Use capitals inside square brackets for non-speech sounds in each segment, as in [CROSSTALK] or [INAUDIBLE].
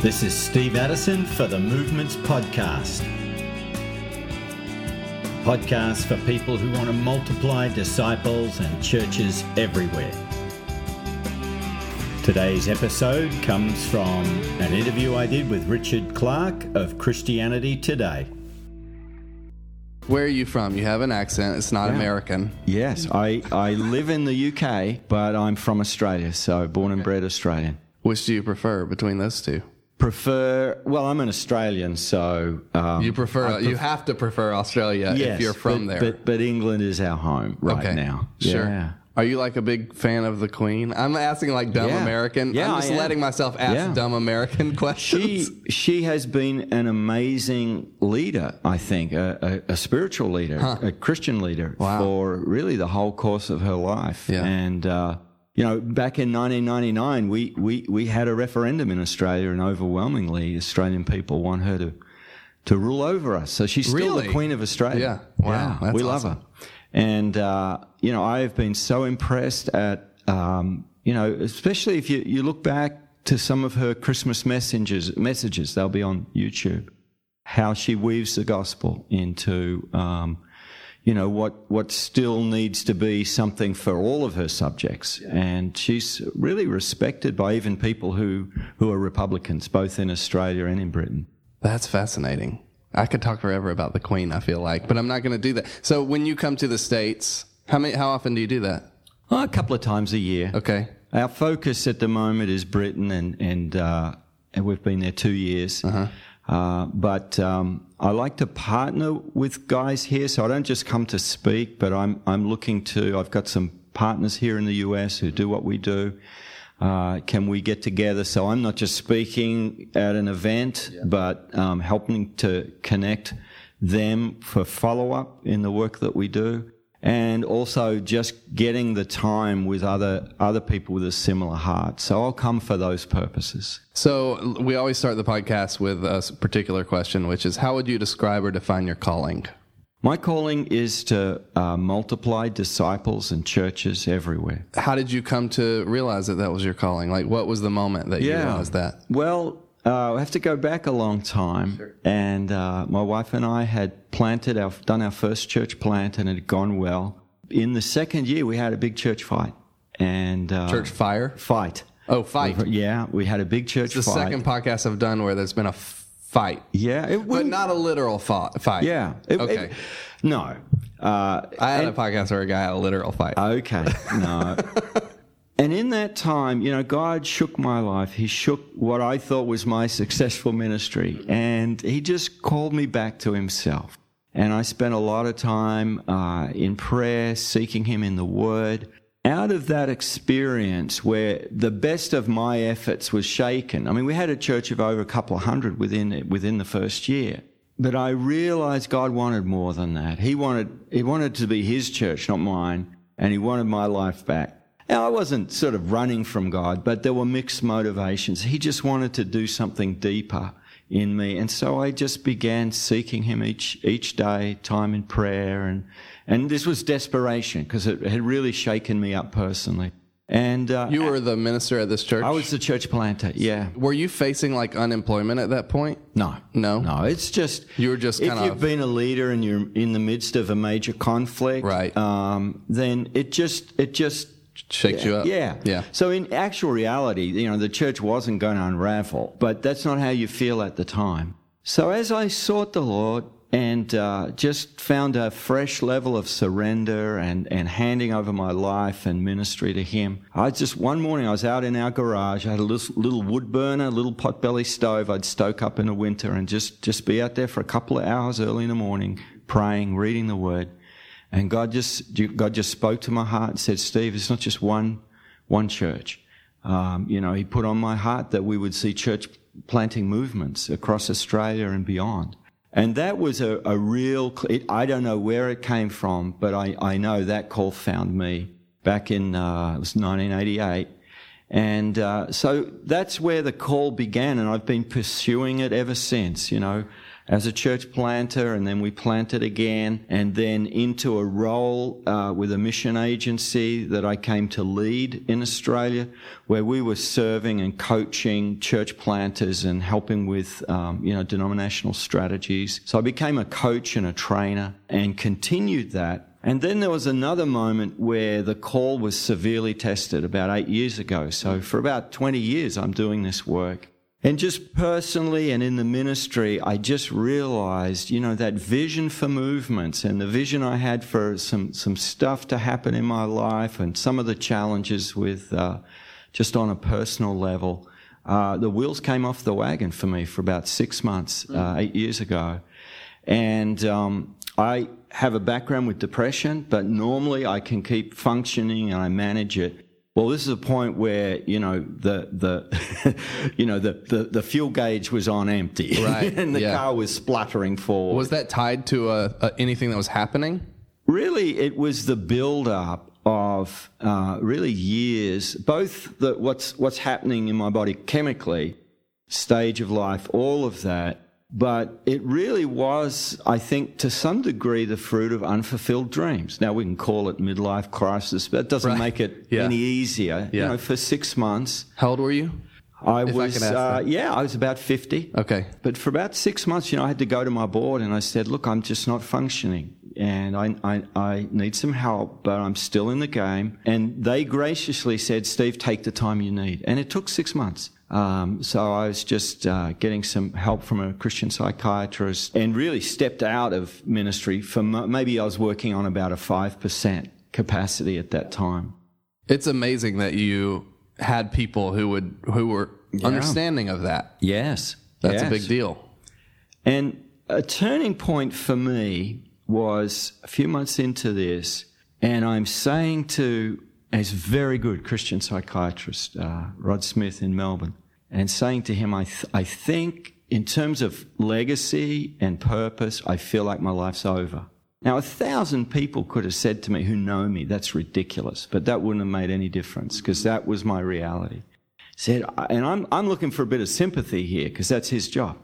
This is Steve Addison for the Movements Podcast. Podcast for people who want to multiply disciples and churches everywhere. Today's episode comes from an interview I did with Richard Clark of Christianity Today. Where are you from? You have an accent. It's not Yeah. American. Yes, I, I live in the UK, but I'm from Australia, so born and bred Australian. Which do you prefer between those two? Prefer, well, I'm an Australian, so. Um, You prefer. You have to prefer Australia yes, if you're from but, there. But, but England is our home right okay. now. Sure. Yeah. Are you like a big fan of the Queen? I'm asking like dumb Yeah. American. Yeah, I'm just letting myself ask Yeah. dumb American questions. she she has been an amazing leader, I think, a, a, a spiritual leader, a Christian leader Wow. for really the whole course of her life. Yeah. And, uh, you know, back in 1999, we, we, we had a referendum in Australia, and overwhelmingly Australian people want her to, to rule over us. So she's still Really? the Queen of Australia. Yeah. Wow, that's we love awesome. her. And, uh, you know, I have been so impressed at, um, you know, especially if you, you look back to some of her Christmas messages, messages, they'll be on YouTube, how she weaves the gospel into, um, you know, what, what still needs to be something for all of her subjects. And she's really respected by even people who, who are Republicans, both in Australia and in Britain. That's fascinating. I could talk forever about the Queen. I feel like, but I'm not going to do that. So when you come to the states, how many? How often do you do that? Oh, a couple of times a year. Okay. Our focus at the moment is Britain, and and uh, and we've been there two years. Uh but um, I like to partner with guys here, so I don't just come to speak, but I'm I'm looking to. I've got some partners here in the US who do what we do. Uh, can we get together? So I'm not just speaking at an event, but um, helping to connect them for follow up in the work that we do and also just getting the time with other other people with a similar heart. So I'll come for those purposes. So we always start the podcast with a particular question, which is, how would you describe or define your calling? My calling is to uh, multiply disciples and churches everywhere. How did you come to realize that that was your calling? Like, what was the moment that you realized that? Well, uh, I have to go back a long time, and uh, my wife and I had planted our done our first church plant, and it had gone well. In the second year, we had a big church fight, and uh, Church fire? fight. Oh, fight. Yeah, we had a big church It's the fight. second podcast I've done where there's been a fight, Yeah, it but wouldn't- a literal fought, fight. Yeah. It- Okay. it- no. Uh, I had a podcast where a guy had a literal fight. okay. No. [LAUGHS] and in that time, you know, God shook my life. He shook what I thought was my successful ministry, and He just called me back to Himself. And I spent a lot of time uh, in prayer, seeking Him in the Word. Out of that experience, where the best of my efforts was shaken. I mean, we had a church of over a couple of hundred within it, within the first year. But I realized God wanted more than that. He wanted, he wanted to be his church, not mine, and he wanted my life back. Now, I wasn't sort of running from God, but there were mixed motivations. He just wanted to do something deeper in me. And so I just began seeking him each, each day, time in prayer. And, and this was desperation because it had really shaken me up personally. And uh, you were the minister at this church. I was the church planter, yeah. Were you facing like unemployment at that point? No. No? No, it's just You were just if you've of- been a leader and you're in the midst of a major conflict, Right. Um, then it just it just Shakes you up. Yeah, Yeah. So in actual reality, you know, the church wasn't going to unravel, but that's not how you feel at the time. So as I sought the Lord and uh, just found a fresh level of surrender and, and handing over my life and ministry to Him, I just one morning I was out in our garage. I had a little, little wood burner, a little potbelly stove. I'd stoke up in the winter and just just be out there for a couple of hours early in the morning, praying, reading the Word. And God just God just spoke to my heart and said, "Steve, it's not just one one church. Um, you know, He put on my heart that we would see church planting movements across Australia and beyond." And that was a, a real. It, I don't know where it came from, but I, I know that call found me back in uh, it was 1988. And uh, so that's where the call began, and I've been pursuing it ever since. You know, as a church planter, and then we planted again, and then into a role uh, with a mission agency that I came to lead in Australia, where we were serving and coaching church planters and helping with, um, you know, denominational strategies. So I became a coach and a trainer and continued that and then there was another moment where the call was severely tested about eight years ago. So for about 20 years, I'm doing this work. And just personally and in the ministry, I just realized, you know, that vision for movements and the vision I had for some, some stuff to happen in my life and some of the challenges with, uh, just on a personal level. Uh, the wheels came off the wagon for me for about six months, uh, eight years ago. And, um, I have a background with depression, but normally I can keep functioning and I manage it. Well, this is a point where you know the the [LAUGHS] you know the, the, the fuel gauge was on empty, right? [LAUGHS] and the yeah. car was spluttering forward. Was that tied to anything that was happening? Really, it was the build up of uh, really years, both the, what's what's happening in my body chemically, stage of life, all of that, but it really was, I think, to some degree, the fruit of unfulfilled dreams. Now, we can call it midlife crisis, but it doesn't right. make it yeah. any easier. Yeah. You know, for six months. How old were you? I if was, I uh, yeah, I was about 50. Okay. But for about six months, you know, I had to go to my board and I said, look, I'm just not functioning and I, I, I need some help, but I'm still in the game. And they graciously said, Steve, take the time you need. And it took six months. Um, so I was just uh, getting some help from a Christian psychiatrist and really stepped out of ministry for maybe I was working on about a 5% capacity at that time. It's amazing that you had people who would who were yeah. understanding of that. Yes. That's yes. a big deal. And a turning point for me was a few months into this, and I'm saying to a very good Christian psychiatrist, uh, Rod Smith in Melbourne, and saying to him, I, th- I think in terms of legacy and purpose, I feel like my life's over. Now, a thousand people could have said to me who know me, that's ridiculous, but that wouldn't have made any difference because that was my reality. Said, and I'm, I'm looking for a bit of sympathy here because that's his job.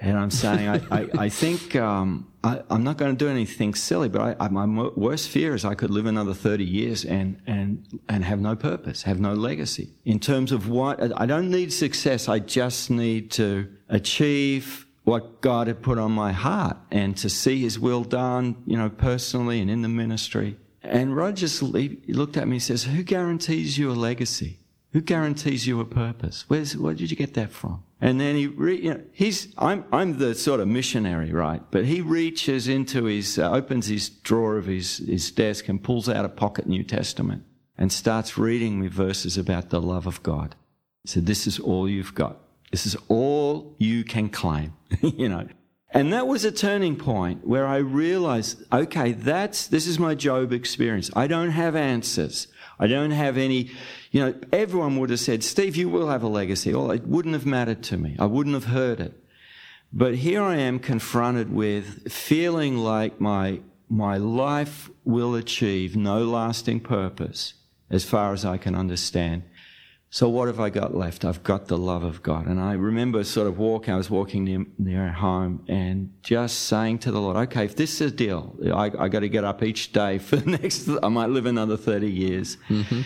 And I'm saying, I, I, I think um, I, am not going to do anything silly, but I, my worst fear is I could live another 30 years and, and, and have no purpose, have no legacy. In terms of what, I don't need success, I just need to achieve what God had put on my heart and to see His will done, you know, personally and in the ministry. And just looked at me and says, Who guarantees you a legacy? Who guarantees you a purpose? Where's, where did you get that from? And then he, re, you know, he's, I'm, I'm the sort of missionary, right? But he reaches into his, uh, opens his drawer of his, his desk and pulls out a pocket New Testament and starts reading me verses about the love of God. He said, this is all you've got. This is all you can claim, [LAUGHS] you know. And that was a turning point where I realized, okay, that's, this is my Job experience. I don't have answers. I don't have any, you know, everyone would have said, Steve, you will have a legacy. Oh, it wouldn't have mattered to me. I wouldn't have heard it. But here I am confronted with feeling like my, my life will achieve no lasting purpose as far as I can understand. So what have I got left? I've got the love of God. And I remember sort of walking, I was walking near, near home and just saying to the Lord, okay, if this is a deal, I, I got to get up each day for [LAUGHS] the next, I might live another 30 years. Mm-hmm.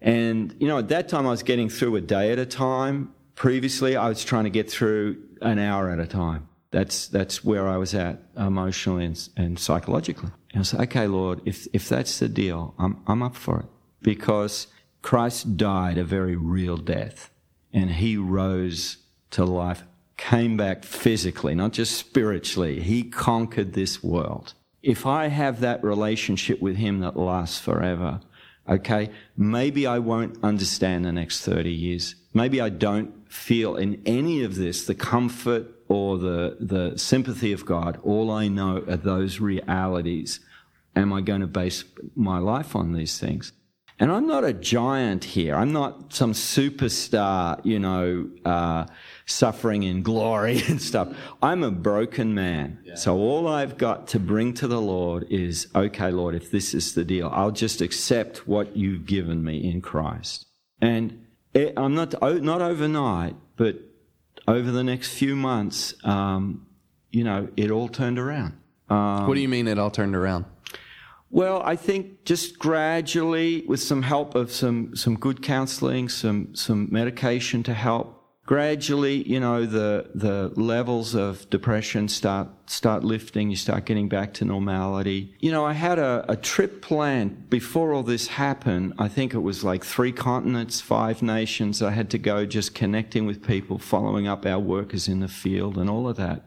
And, you know, at that time I was getting through a day at a time. Previously I was trying to get through an hour at a time. That's, that's where I was at emotionally and, and psychologically. And I said, okay, Lord, if, if that's the deal, I'm, I'm up for it. Because Christ died a very real death and he rose to life, came back physically, not just spiritually. He conquered this world. If I have that relationship with him that lasts forever, okay, maybe I won't understand the next 30 years. Maybe I don't feel in any of this the comfort or the, the sympathy of God. All I know are those realities. Am I going to base my life on these things? And I'm not a giant here. I'm not some superstar, you know, uh, suffering in glory [LAUGHS] and stuff. I'm a broken man. Yeah. So all I've got to bring to the Lord is, okay, Lord, if this is the deal, I'll just accept what you've given me in Christ. And it, I'm not, not overnight, but over the next few months, um, you know, it all turned around. what do you mean it all turned around? Well, I think just gradually, with some help of some, some good counseling, some, some medication to help, gradually, you know, the, the levels of depression start, start lifting. You start getting back to normality. You know, I had a, a trip planned before all this happened. I think it was like three continents, five nations. I had to go just connecting with people, following up our workers in the field and all of that.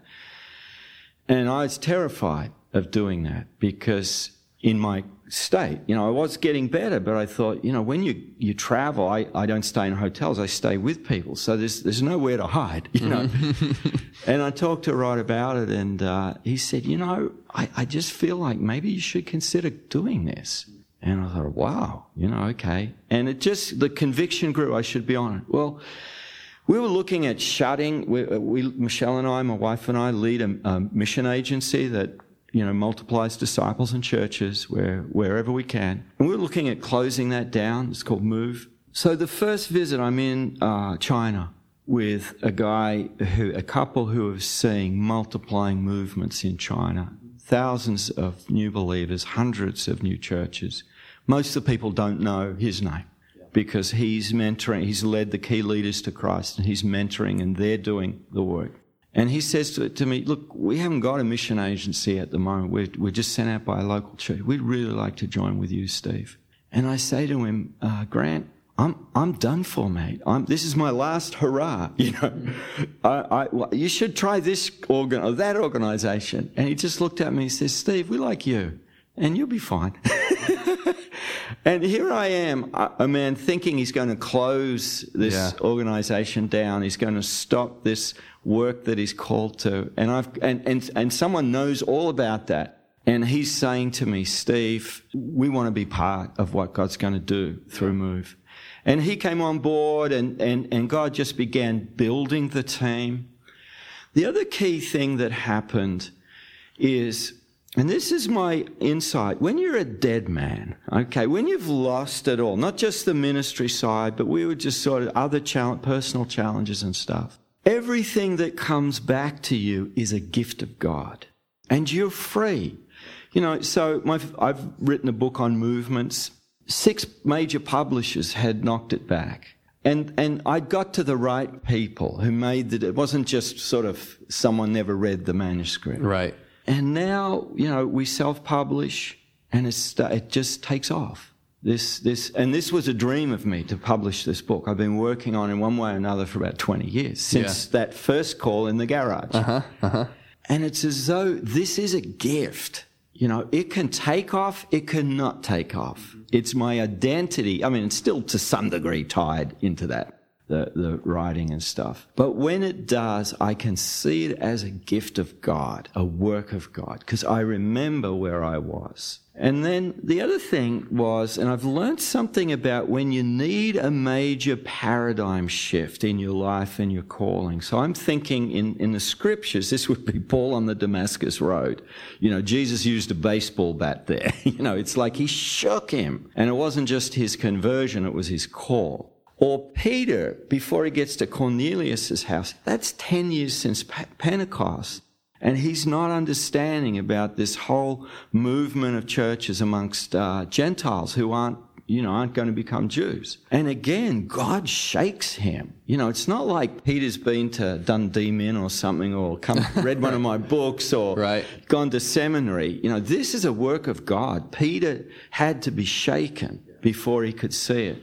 And I was terrified of doing that because in my state. You know, I was getting better, but I thought, you know, when you, you travel, I, I don't stay in hotels, I stay with people. So there's, there's nowhere to hide, you know. [LAUGHS] and I talked to Rod about it, and uh, he said, you know, I, I just feel like maybe you should consider doing this. And I thought, wow, you know, okay. And it just, the conviction grew, I should be on it. Well, we were looking at shutting, we, we, Michelle and I, my wife and I, lead a, a mission agency that you know, multiplies disciples and churches where, wherever we can. And we're looking at closing that down. It's called Move. So the first visit, I'm in uh, China with a guy who, a couple who are seeing multiplying movements in China. Thousands of new believers, hundreds of new churches. Most of the people don't know his name because he's mentoring, he's led the key leaders to Christ and he's mentoring and they're doing the work. And he says to, to, me, Look, we haven't got a mission agency at the moment. We're, we're, just sent out by a local church. We'd really like to join with you, Steve. And I say to him, uh, Grant, I'm, I'm done for, mate. I'm, this is my last hurrah. [LAUGHS] You know, I, I, well, you should try this organ or that organization. And he just looked at me and says, Steve, we like you and you'll be fine. [LAUGHS] and here I am, a man thinking he's going to close this yeah. organization down. He's going to stop this work that he's called to. And I've, and, and, and someone knows all about that. And he's saying to me, Steve, we want to be part of what God's going to do through Move. And he came on board and, and, and God just began building the team. The other key thing that happened is and this is my insight. When you're a dead man, okay, when you've lost it all, not just the ministry side, but we were just sort of other challenge, personal challenges and stuff. Everything that comes back to you is a gift of God. And you're free. You know, so my, I've written a book on movements. Six major publishers had knocked it back. And, and I got to the right people who made that. It wasn't just sort of someone never read the manuscript. Right. And now, you know, we self-publish and it just takes off. This, this, and this was a dream of me to publish this book. I've been working on in one way or another for about 20 years, since yeah. that first call in the garage. Uh-huh, uh-huh. And it's as though this is a gift. You know, it can take off, it cannot take off. It's my identity. I mean, it's still to some degree tied into that the, the writing and stuff. But when it does, I can see it as a gift of God, a work of God, because I remember where I was. And then the other thing was, and I've learned something about when you need a major paradigm shift in your life and your calling. So I'm thinking in, in the scriptures, this would be Paul on the Damascus Road. You know, Jesus used a baseball bat there. [LAUGHS] you know, it's like he shook him. And it wasn't just his conversion, it was his call. Or Peter, before he gets to Cornelius' house, that's 10 years since Pentecost. And he's not understanding about this whole movement of churches amongst uh, Gentiles who aren't, you know, aren't going to become Jews. And again, God shakes him. You know, it's not like Peter's been to Dundee Min or something or come [LAUGHS] read one of my books or right. gone to seminary. You know, this is a work of God. Peter had to be shaken before he could see it.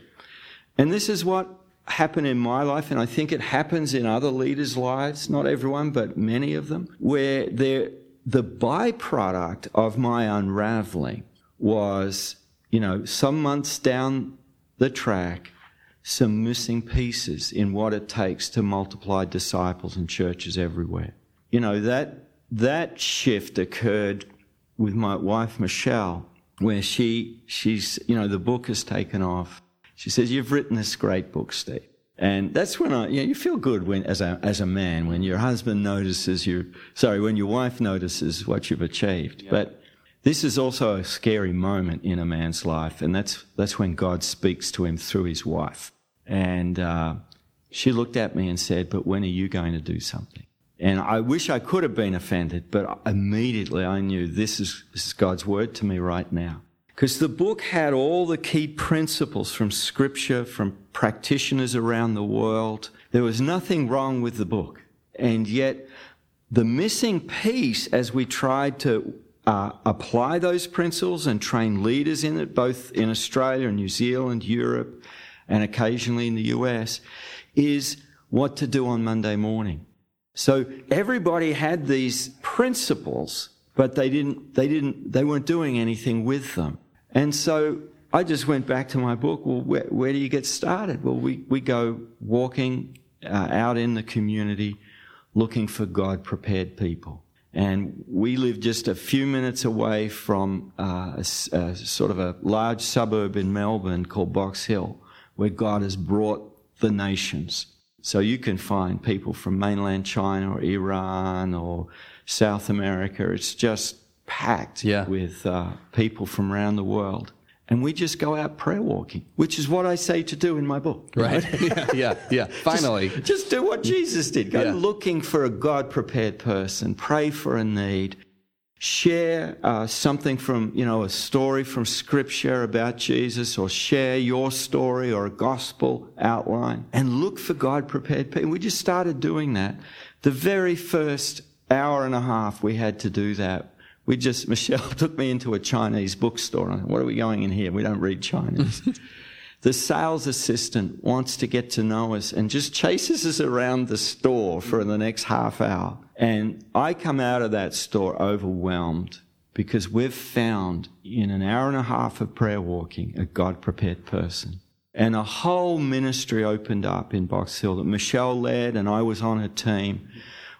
And this is what happened in my life, and I think it happens in other leaders' lives, not everyone, but many of them, where the byproduct of my unraveling was, you know, some months down the track, some missing pieces in what it takes to multiply disciples and churches everywhere. You know, that, that shift occurred with my wife, Michelle, where she, she's, you know, the book has taken off she says, You've written this great book, Steve. And that's when I, you, know, you feel good when, as a, as a man, when your husband notices you, sorry, when your wife notices what you've achieved. But this is also a scary moment in a man's life, and that's, that's when God speaks to him through his wife. And uh, she looked at me and said, But when are you going to do something? And I wish I could have been offended, but immediately I knew this is, this is God's word to me right now. Because the book had all the key principles from scripture, from practitioners around the world. There was nothing wrong with the book. And yet, the missing piece as we tried to uh, apply those principles and train leaders in it, both in Australia and New Zealand, Europe, and occasionally in the US, is what to do on Monday morning. So everybody had these principles, but they didn't, they didn't, they weren't doing anything with them. And so I just went back to my book. Well, where, where do you get started? Well, we, we go walking uh, out in the community looking for God prepared people. And we live just a few minutes away from uh, a, a sort of a large suburb in Melbourne called Box Hill, where God has brought the nations. So you can find people from mainland China or Iran or South America. It's just packed yeah. with uh, people from around the world. And we just go out prayer walking, which is what I say to do in my book. Right. [LAUGHS] yeah, yeah, yeah. [LAUGHS] Finally. Just, just, do what Jesus did. Go yeah. looking for a God prepared person, pray for a need, share uh, something from, you know, a story from Scripture about Jesus, or share your story or a gospel outline, and look for God prepared people. We just started doing that. The very first hour and a half we had to do that. We just, [LAUGHS] Michelle took me into a Chinese bookstore. What are we going in here? We don't read Chinese. [LAUGHS] the sales assistant wants to get to know us and just chases us around the store for the next half hour. And I come out of that store overwhelmed because we've found in an hour and a half of prayer walking a God prepared person. And a whole ministry opened up in Box Hill that Michelle led and I was on her team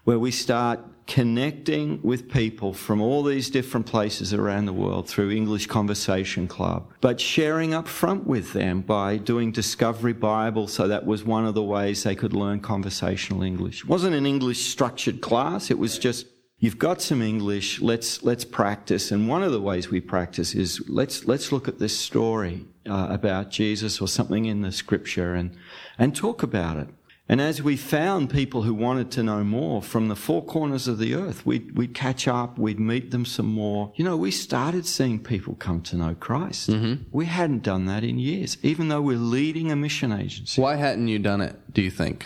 where we start connecting with people from all these different places around the world through English Conversation Club, but sharing up front with them by doing Discovery Bible. So that was one of the ways they could learn conversational English. It wasn't an English structured class. It was just, you've got some English. Let's, let's practice. And one of the ways we practice is let's, let's look at this story uh, about Jesus or something in the scripture and, and talk about it. And as we found people who wanted to know more from the four corners of the earth, we'd, we'd catch up, we'd meet them some more. You know, we started seeing people come to know Christ. Mm-hmm. We hadn't done that in years, even though we're leading a mission agency. Why hadn't you done it, do you think?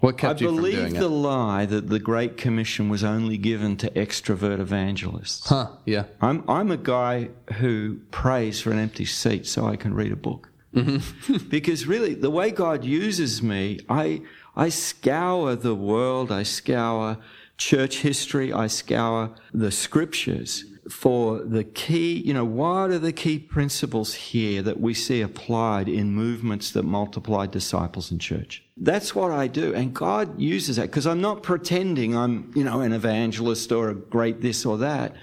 What kept I you from doing it? I believe the lie that the Great Commission was only given to extrovert evangelists. Huh, yeah. I'm, I'm a guy who prays for an empty seat so I can read a book. Mm-hmm. [LAUGHS] because really, the way God uses me, I, I scour the world, I scour church history, I scour the scriptures for the key, you know, what are the key principles here that we see applied in movements that multiply disciples in church? That's what I do. And God uses that because I'm not pretending I'm, you know, an evangelist or a great this or that.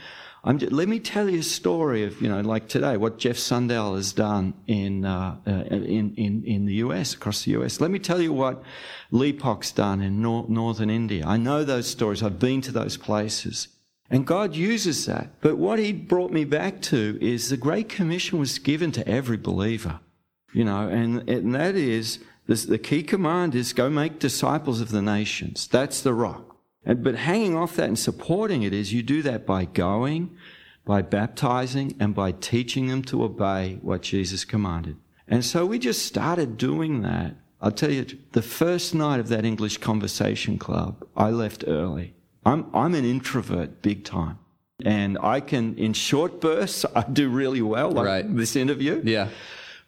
Just, let me tell you a story of, you know, like today, what Jeff Sundell has done in, uh, uh, in, in, in the US, across the US. Let me tell you what Lee Pok's done in nor- northern India. I know those stories. I've been to those places. And God uses that. But what he brought me back to is the Great Commission was given to every believer, you know, and, and that is this, the key command is go make disciples of the nations. That's the rock. And, but hanging off that and supporting it is you do that by going, by baptizing, and by teaching them to obey what Jesus commanded. And so we just started doing that. I'll tell you, the first night of that English conversation club, I left early. I'm, I'm an introvert big time. And I can, in short bursts, [LAUGHS] I do really well, like right. this interview. Yeah.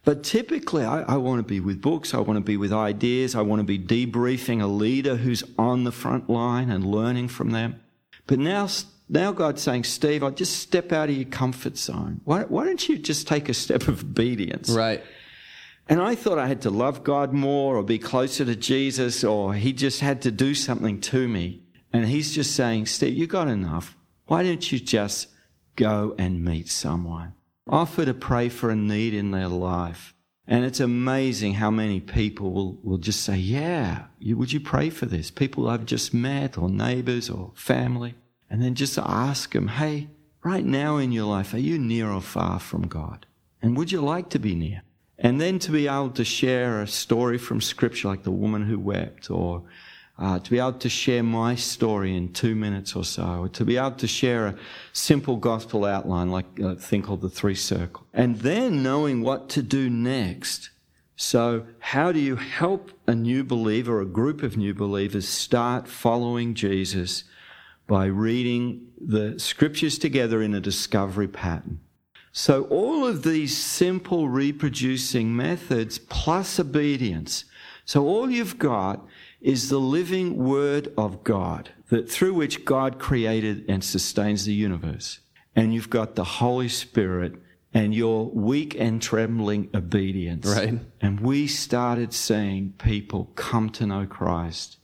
But typically, I, I, want to be with books. I want to be with ideas. I want to be debriefing a leader who's on the front line and learning from them. But now, now God's saying, Steve, I'll just step out of your comfort zone. Why, why don't you just take a step of obedience? Right. And I thought I had to love God more or be closer to Jesus or he just had to do something to me. And he's just saying, Steve, you got enough. Why don't you just go and meet someone? Offer to pray for a need in their life. And it's amazing how many people will, will just say, Yeah, you, would you pray for this? People I've just met, or neighbors, or family. And then just ask them, Hey, right now in your life, are you near or far from God? And would you like to be near? And then to be able to share a story from Scripture, like the woman who wept, or uh, to be able to share my story in two minutes or so, to be able to share a simple gospel outline like a thing called the three circle. And then knowing what to do next. So, how do you help a new believer, a group of new believers, start following Jesus by reading the scriptures together in a discovery pattern? So, all of these simple reproducing methods plus obedience. So, all you've got is the living Word of God, that through which God created and sustains the universe. And you've got the Holy Spirit and your weak and trembling obedience. Right. And we started seeing people come to know Christ,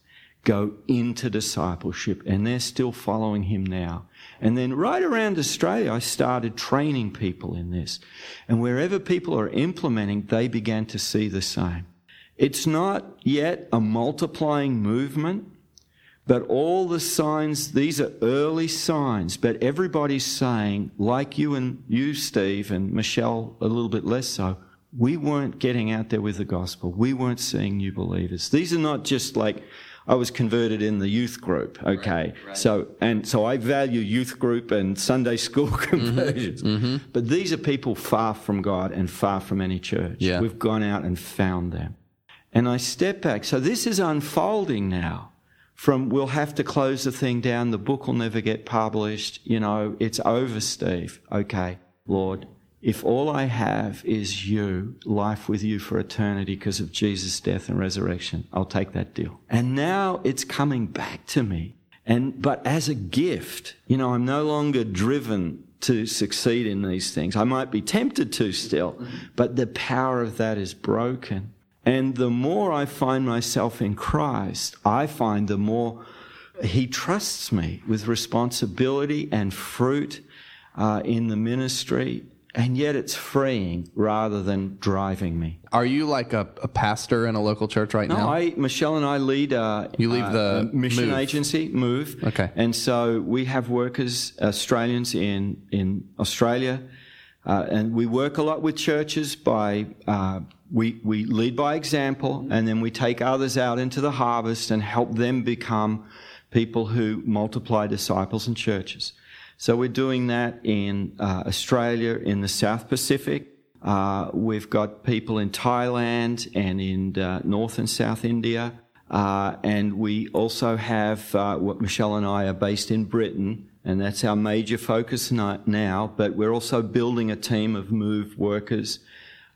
go into discipleship, and they're still following Him now. And then right around Australia, I started training people in this. And wherever people are implementing, they began to see the same. It's not yet a multiplying movement, but all the signs, these are early signs, but everybody's saying, like you and you, Steve, and Michelle, a little bit less so, we weren't getting out there with the gospel. We weren't seeing new believers. These are not just like, I was converted in the youth group, okay? Right, right. So, and so I value youth group and Sunday school [LAUGHS] conversions. Mm-hmm, mm-hmm. But these are people far from God and far from any church. Yeah. We've gone out and found them. And I step back. So this is unfolding now from we'll have to close the thing down, the book will never get published, you know, it's over, Steve. Okay, Lord, if all I have is you, life with you for eternity because of Jesus' death and resurrection, I'll take that deal. And now it's coming back to me. And, but as a gift, you know, I'm no longer driven to succeed in these things. I might be tempted to still, but the power of that is broken. And the more I find myself in Christ, I find the more He trusts me with responsibility and fruit uh, in the ministry. And yet it's freeing rather than driving me. Are you like a, a pastor in a local church right no, now? I, Michelle and I lead. Uh, you leave the mission move. agency, Move. Okay. And so we have workers, Australians in in Australia, uh, and we work a lot with churches by uh, we, we lead by example and then we take others out into the harvest and help them become people who multiply disciples and churches. So we're doing that in uh, Australia, in the South Pacific. Uh, we've got people in Thailand and in uh, North and South India. Uh, and we also have uh, what Michelle and I are based in Britain, and that's our major focus now. But we're also building a team of Move workers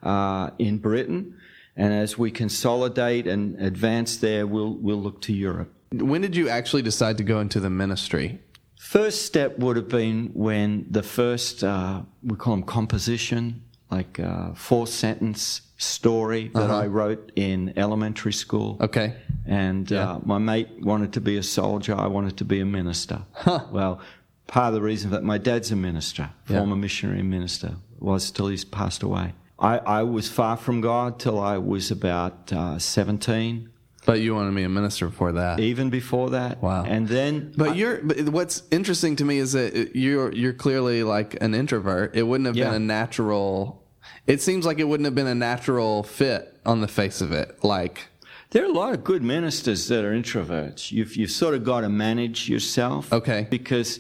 uh, in Britain. And as we consolidate and advance there, we'll, we'll look to Europe. When did you actually decide to go into the ministry? First step would have been when the first, uh, we call them composition, like a four sentence story that uh-huh. I wrote in elementary school. Okay. And yeah. uh, my mate wanted to be a soldier, I wanted to be a minister. Huh. Well, part of the reason that my dad's a minister, former yeah. missionary minister, was till he's passed away. I, I was far from God till I was about uh, 17. But you wanted to be a minister before that. Even before that. Wow. And then But I, you're but what's interesting to me is that you're you're clearly like an introvert. It wouldn't have yeah. been a natural It seems like it wouldn't have been a natural fit on the face of it. Like there are a lot of good ministers that are introverts. You've you've sort of got to manage yourself. Okay. Because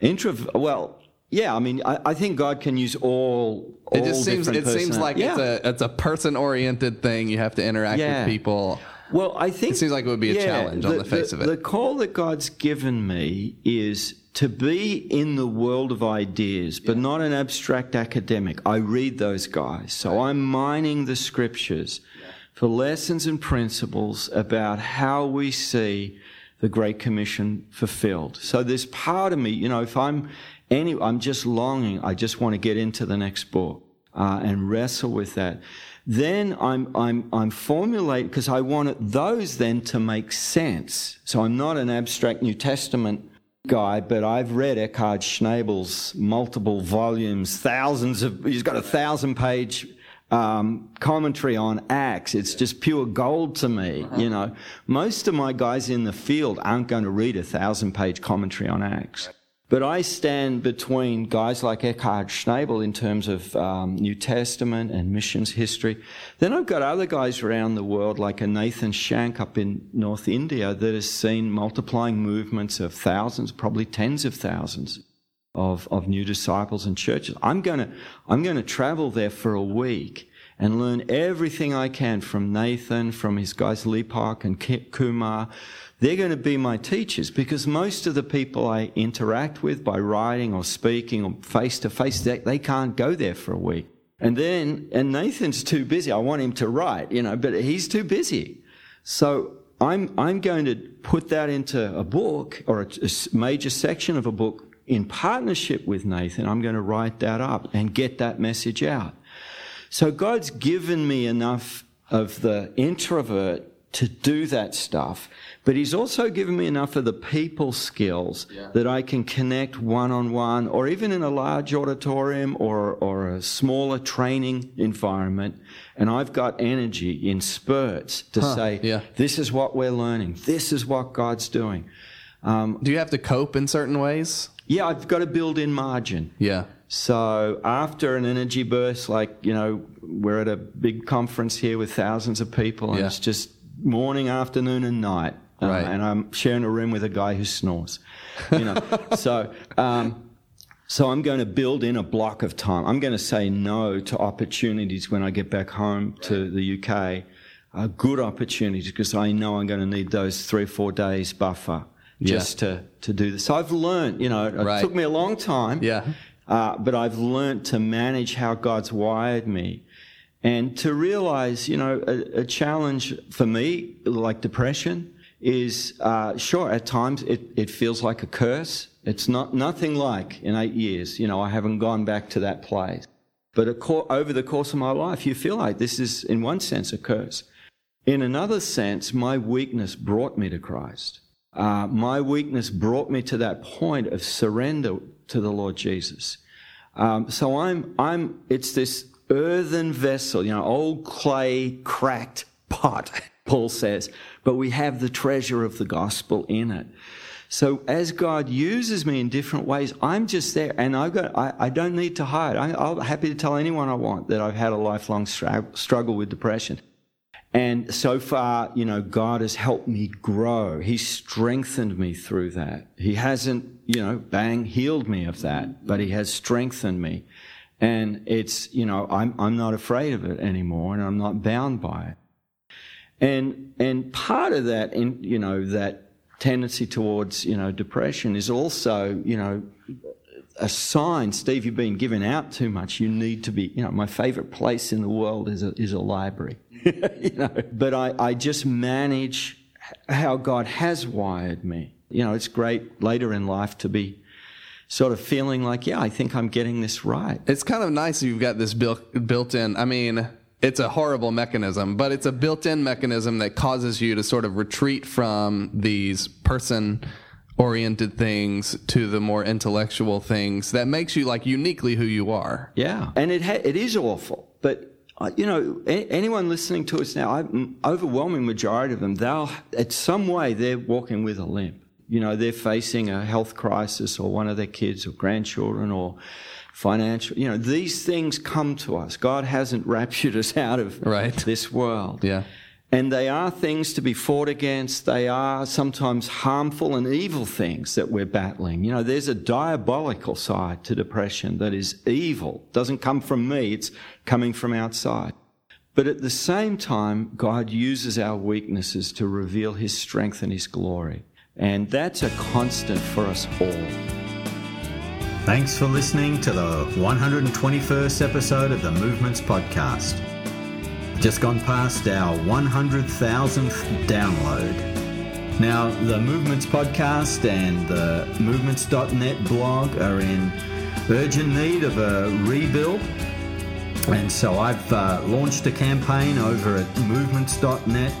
introvert well, yeah, I mean, I, I, think God can use all. all it just seems. It seems like yeah. it's a it's a person oriented thing. You have to interact yeah. with people. Well, I think it seems like it would be a yeah, challenge on the face the, of it. The call that God's given me is to be in the world of ideas, but not an abstract academic. I read those guys, so right. I'm mining the scriptures for lessons and principles about how we see the Great Commission fulfilled. So there's part of me, you know, if I'm any, I'm just longing. I just want to get into the next book uh, and wrestle with that. Then I'm, I'm, I'm formulating, because I want those then to make sense. So I'm not an abstract New Testament guy, but I've read Eckhard Schnabel's multiple volumes, thousands of, he's got a thousand page um, commentary on Acts. It's just pure gold to me, you know. Most of my guys in the field aren't going to read a thousand page commentary on Acts. But I stand between guys like Eckhard Schnabel in terms of um, New Testament and missions history. Then I've got other guys around the world, like a Nathan Shank up in North India, that has seen multiplying movements of thousands, probably tens of thousands of, of new disciples and churches. I'm to I'm going to travel there for a week and learn everything I can from Nathan, from his guys Lepak and Kumar, they're going to be my teachers because most of the people I interact with by writing or speaking or face to face, they can't go there for a week. And then, and Nathan's too busy. I want him to write, you know, but he's too busy. So I'm, I'm going to put that into a book or a, a major section of a book in partnership with Nathan. I'm going to write that up and get that message out. So God's given me enough of the introvert to do that stuff. But he's also given me enough of the people skills yeah. that I can connect one on one or even in a large auditorium or, or a smaller training environment. And I've got energy in spurts to huh, say, yeah. this is what we're learning. This is what God's doing. Um, Do you have to cope in certain ways? Yeah, I've got to build in margin. Yeah. So after an energy burst, like, you know, we're at a big conference here with thousands of people and yeah. it's just morning, afternoon, and night. Uh, right. And I'm sharing a room with a guy who snores. You know, [LAUGHS] so um, so I'm going to build in a block of time. I'm going to say no to opportunities when I get back home to the UK. Uh, good opportunities because I know I'm going to need those three or four days buffer just yeah. to, to do this. So I've learned, you know, it right. took me a long time. Yeah. Uh, but I've learned to manage how God's wired me and to realize, you know, a, a challenge for me, like depression, is uh, sure at times it, it feels like a curse. It's not nothing like in eight years. You know, I haven't gone back to that place. But over the course of my life, you feel like this is, in one sense, a curse. In another sense, my weakness brought me to Christ. Uh, my weakness brought me to that point of surrender to the Lord Jesus. Um, so I'm, I'm, it's this earthen vessel, you know, old clay cracked pot, [LAUGHS] Paul says, but we have the treasure of the gospel in it. So as God uses me in different ways, I'm just there, and I've got, I, I don't need to hide. I, am happy to tell anyone I want that I've had a lifelong struggle with depression. And so far, you know, God has helped me grow. He's strengthened me through that. He hasn't, you know, bang, healed me of that, but He has strengthened me. And it's, you know, I'm, I'm not afraid of it anymore and I'm not bound by it. And, and part of that, in, you know, that tendency towards, you know, depression is also, you know, a sign, Steve, you've been given out too much. You need to be, you know, my favorite place in the world is a, is a library. [LAUGHS] you know, but I, I just manage how God has wired me. You know, it's great later in life to be sort of feeling like, yeah, I think I'm getting this right. It's kind of nice you've got this built built in. I mean, it's a horrible mechanism, but it's a built-in mechanism that causes you to sort of retreat from these person oriented things to the more intellectual things that makes you like uniquely who you are. Yeah. And it ha- it is awful, but uh, you know, a- anyone listening to us now, I, overwhelming majority of them, they'll, at some way, they're walking with a limp you know, they're facing a health crisis or one of their kids or grandchildren or financial, you know, these things come to us. God hasn't [LAUGHS] raptured us out of right. this world. Yeah. And they are things to be fought against. They are sometimes harmful and evil things that we're battling. You know, there's a diabolical side to depression that is evil. It doesn't come from me, it's coming from outside. But at the same time, God uses our weaknesses to reveal His strength and His glory. And that's a constant for us all. Thanks for listening to the 121st episode of the Movements Podcast. Just gone past our 100,000th download. Now, the Movements Podcast and the Movements.net blog are in urgent need of a rebuild. And so I've uh, launched a campaign over at movements.net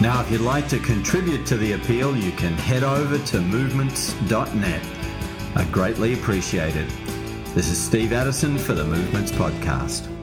now, if you'd like to contribute to the appeal, you can head over to movements.net. I greatly appreciate it. This is Steve Addison for the Movements Podcast.